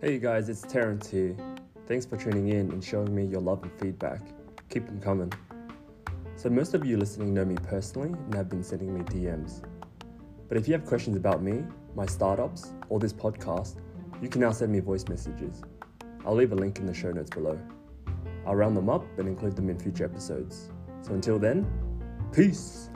Hey you guys, it's Terrence here. Thanks for tuning in and showing me your love and feedback. Keep them coming. So, most of you listening know me personally and have been sending me DMs. But if you have questions about me, my startups, or this podcast, you can now send me voice messages. I'll leave a link in the show notes below. I'll round them up and include them in future episodes. So until then, peace!